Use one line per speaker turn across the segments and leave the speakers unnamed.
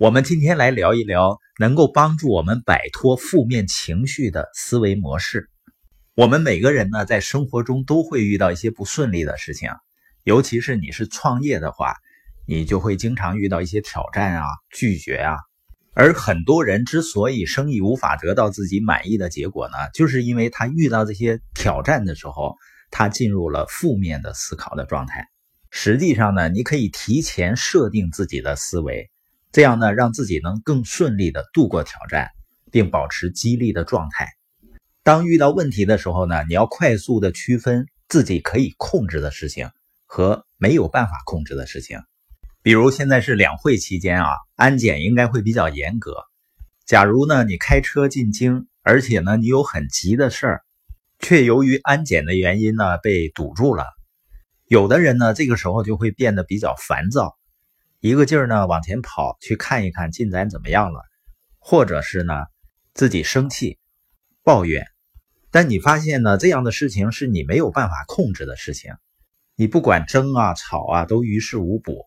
我们今天来聊一聊能够帮助我们摆脱负面情绪的思维模式。我们每个人呢，在生活中都会遇到一些不顺利的事情，尤其是你是创业的话，你就会经常遇到一些挑战啊、拒绝啊。而很多人之所以生意无法得到自己满意的结果呢，就是因为他遇到这些挑战的时候，他进入了负面的思考的状态。实际上呢，你可以提前设定自己的思维，这样呢，让自己能更顺利的度过挑战，并保持激励的状态。当遇到问题的时候呢，你要快速的区分自己可以控制的事情和没有办法控制的事情。比如现在是两会期间啊，安检应该会比较严格。假如呢你开车进京，而且呢你有很急的事儿，却由于安检的原因呢被堵住了，有的人呢这个时候就会变得比较烦躁，一个劲儿呢往前跑去看一看进展怎么样了，或者是呢自己生气。抱怨，但你发现呢，这样的事情是你没有办法控制的事情，你不管争啊、吵啊，都于事无补。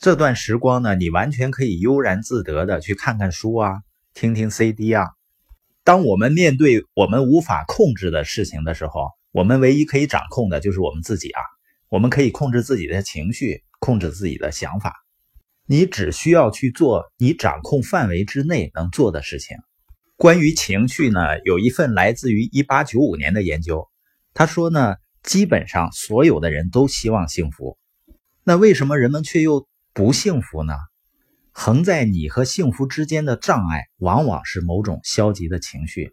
这段时光呢，你完全可以悠然自得的去看看书啊，听听 CD 啊。当我们面对我们无法控制的事情的时候，我们唯一可以掌控的就是我们自己啊。我们可以控制自己的情绪，控制自己的想法。你只需要去做你掌控范围之内能做的事情。关于情绪呢，有一份来自于一八九五年的研究，他说呢，基本上所有的人都希望幸福，那为什么人们却又不幸福呢？横在你和幸福之间的障碍，往往是某种消极的情绪，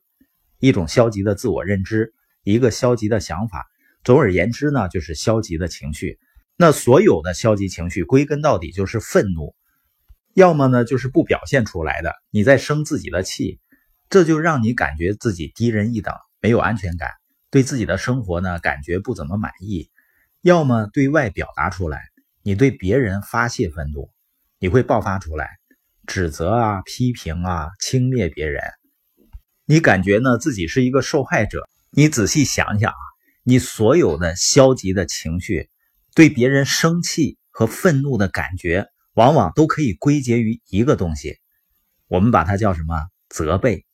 一种消极的自我认知，一个消极的想法。总而言之呢，就是消极的情绪。那所有的消极情绪，归根到底就是愤怒，要么呢就是不表现出来的，你在生自己的气。这就让你感觉自己低人一等，没有安全感，对自己的生活呢感觉不怎么满意。要么对外表达出来，你对别人发泄愤怒，你会爆发出来，指责啊、批评啊、轻蔑别人。你感觉呢自己是一个受害者。你仔细想想啊，你所有的消极的情绪，对别人生气和愤怒的感觉，往往都可以归结于一个东西，我们把它叫什么？责备。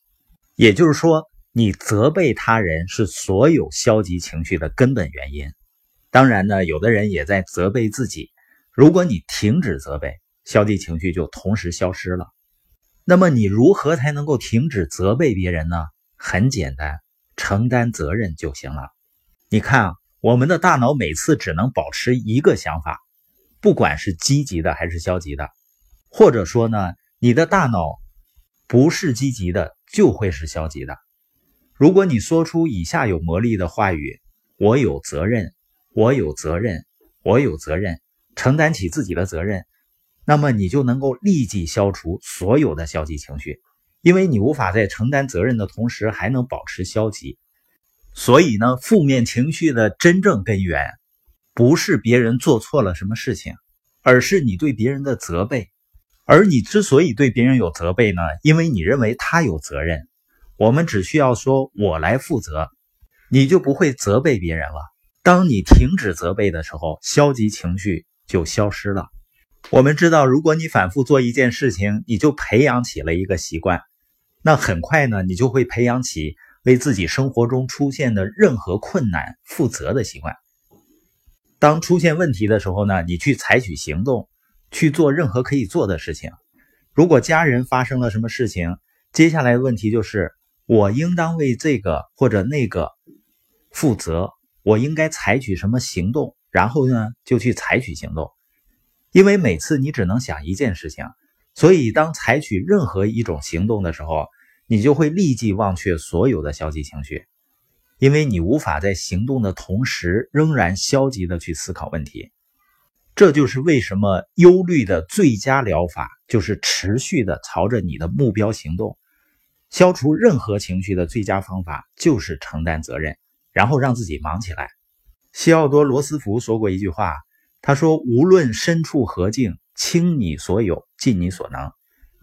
也就是说，你责备他人是所有消极情绪的根本原因。当然呢，有的人也在责备自己。如果你停止责备，消极情绪就同时消失了。那么，你如何才能够停止责备别人呢？很简单，承担责任就行了。你看啊，我们的大脑每次只能保持一个想法，不管是积极的还是消极的。或者说呢，你的大脑不是积极的。就会是消极的。如果你说出以下有魔力的话语：“我有责任，我有责任，我有责任，承担起自己的责任”，那么你就能够立即消除所有的消极情绪，因为你无法在承担责任的同时还能保持消极。所以呢，负面情绪的真正根源不是别人做错了什么事情，而是你对别人的责备。而你之所以对别人有责备呢，因为你认为他有责任。我们只需要说“我来负责”，你就不会责备别人了。当你停止责备的时候，消极情绪就消失了。我们知道，如果你反复做一件事情，你就培养起了一个习惯，那很快呢，你就会培养起为自己生活中出现的任何困难负责的习惯。当出现问题的时候呢，你去采取行动。去做任何可以做的事情。如果家人发生了什么事情，接下来的问题就是我应当为这个或者那个负责，我应该采取什么行动？然后呢，就去采取行动。因为每次你只能想一件事情，所以当采取任何一种行动的时候，你就会立即忘却所有的消极情绪，因为你无法在行动的同时仍然消极的去思考问题。这就是为什么忧虑的最佳疗法就是持续的朝着你的目标行动。消除任何情绪的最佳方法就是承担责任，然后让自己忙起来。西奥多·罗斯福说过一句话，他说：“无论身处何境，倾你所有，尽你所能，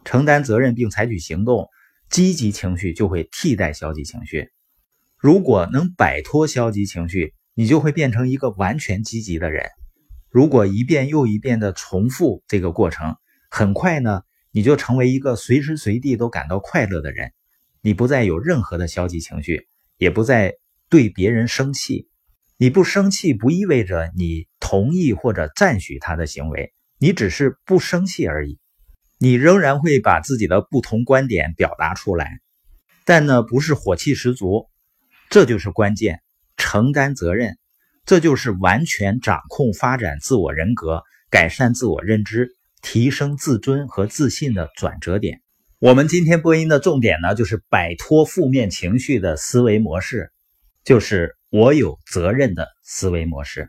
承担责任并采取行动，积极情绪就会替代消极情绪。如果能摆脱消极情绪，你就会变成一个完全积极的人。”如果一遍又一遍的重复这个过程，很快呢，你就成为一个随时随地都感到快乐的人。你不再有任何的消极情绪，也不再对别人生气。你不生气不意味着你同意或者赞许他的行为，你只是不生气而已。你仍然会把自己的不同观点表达出来，但呢不是火气十足。这就是关键，承担责任，这就是完全掌控、发展自我人格、改善自我认知、提升自尊和自信的转折点。我们今天播音的重点呢，就是摆脱负面情绪的思维模式，就是我有责任的思维模式。